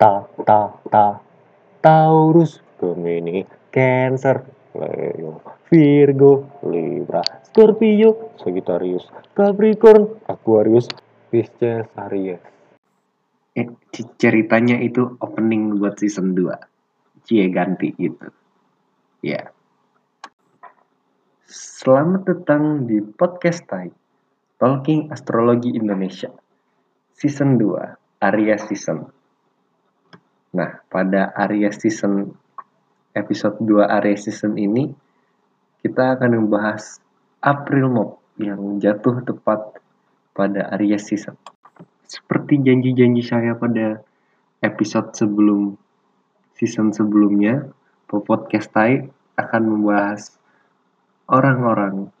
Ta ta ta. Taurus. Gemini. Cancer. Leo. Virgo. Libra. Scorpio. Sagittarius. Capricorn. Aquarius. Pisces Aries eh, ceritanya itu opening buat season 2 cie ganti gitu. Ya. Selamat datang di podcast Tai Talking Astrologi Indonesia. Season 2 Aries season nah pada Aries season episode 2 Aries season ini kita akan membahas April Mop yang jatuh tepat pada Aries season seperti janji-janji saya pada episode sebelum season sebelumnya, podcast Tai akan membahas orang-orang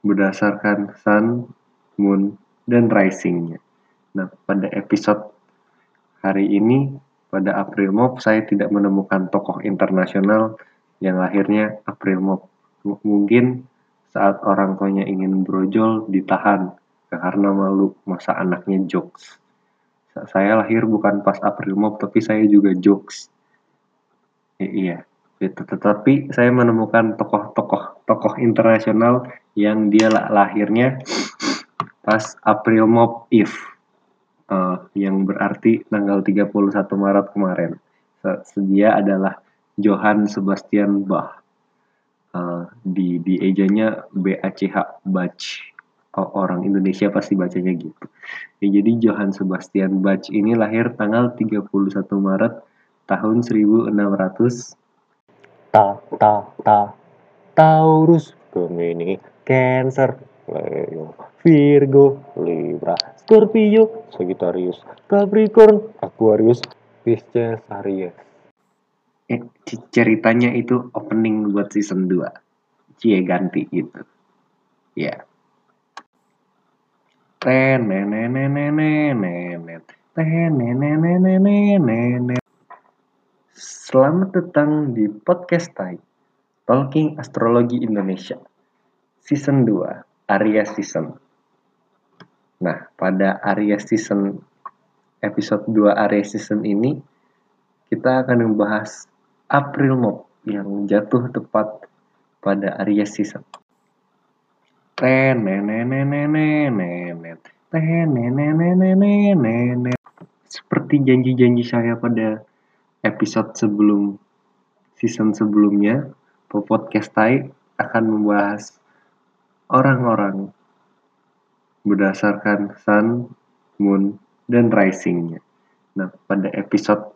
berdasarkan sun, moon, dan risingnya. Nah, pada episode hari ini, pada April Mop, saya tidak menemukan tokoh internasional yang lahirnya April Mop. Mungkin saat orang tuanya ingin brojol, ditahan karena malu masa anaknya jokes. Saya lahir bukan pas April Mop, tapi saya juga jokes. Ya, iya, gitu. Tetapi saya menemukan tokoh-tokoh tokoh internasional yang dia lahirnya pas April Mop Eve, uh, yang berarti tanggal 31 Maret kemarin. Sedia adalah Johann Sebastian Bach. Uh, di di ejanya B A C H Bach orang Indonesia pasti bacanya gitu. Ya, jadi Johann Sebastian Bach ini lahir tanggal 31 Maret tahun 1600 ta ta ta Taurus Gemini Cancer Virgo Libra Scorpio Sagittarius Capricorn Aquarius Pisces Aries eh, ceritanya itu opening buat season 2 cie ganti gitu. Ya. Yeah. Selamat datang di podcast Tai Talking Astrologi Indonesia. Season 2 Aries Season Nah pada Aries Season episode 2 Aries Season ini kita akan membahas April Mop yang jatuh tepat pada Aries Season seperti janji-janji saya pada episode sebelum season sebelumnya, podcast Tai akan membahas orang-orang berdasarkan sun, moon, dan risingnya. Nah, pada episode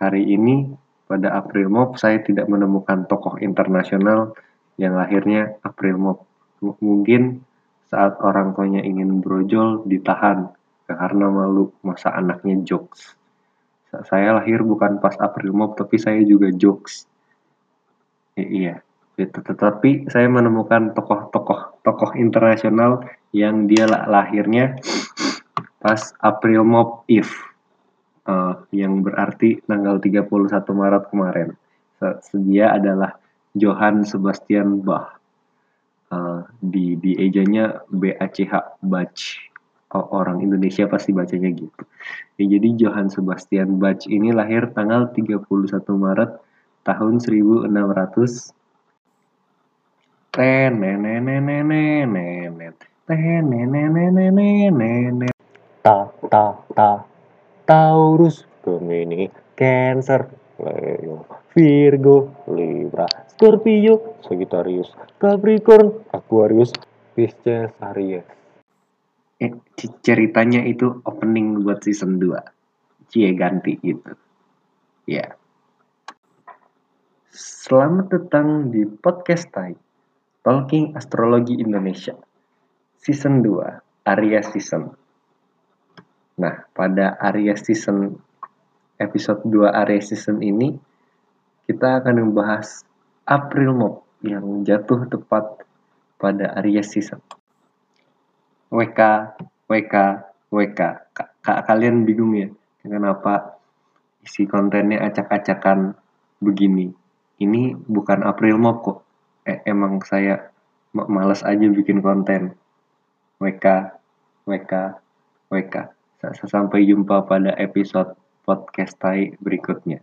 hari ini, pada April Mop, saya tidak menemukan tokoh internasional yang lahirnya April Mop mungkin saat orang tuanya ingin brojol ditahan karena malu masa anaknya jokes. Saya lahir bukan pas April Mop tapi saya juga jokes. Ya, iya, gitu. Tetapi saya menemukan tokoh-tokoh tokoh internasional yang dia lahirnya pas April Mop Eve. Uh, yang berarti tanggal 31 Maret kemarin. Sedia adalah Johann Sebastian Bach uh, di di ejanya H Bach orang Indonesia pasti bacanya gitu. Ya, jadi Johann Sebastian Bach ini lahir tanggal 31 Maret tahun 1600 ta ta ta Taurus Gemini Cancer Leo Virgo Libra Scorpio, Sagittarius, Capricorn, Aquarius, Pisces, Aries. Eh, ceritanya itu opening buat season 2. Cie ganti gitu. Ya. Selamat datang di podcast Tai Talking Astrologi Indonesia Season 2 Aries Season Nah pada Aries Season episode 2 Aries Season ini kita akan membahas April Mop yang jatuh tepat pada Aries season. WK, WK, WK. Kak, kalian bingung ya kenapa isi kontennya acak-acakan begini? Ini bukan April Mop kok. Eh, emang saya males aja bikin konten. WK, WK, WK. Sampai jumpa pada episode podcast tai berikutnya.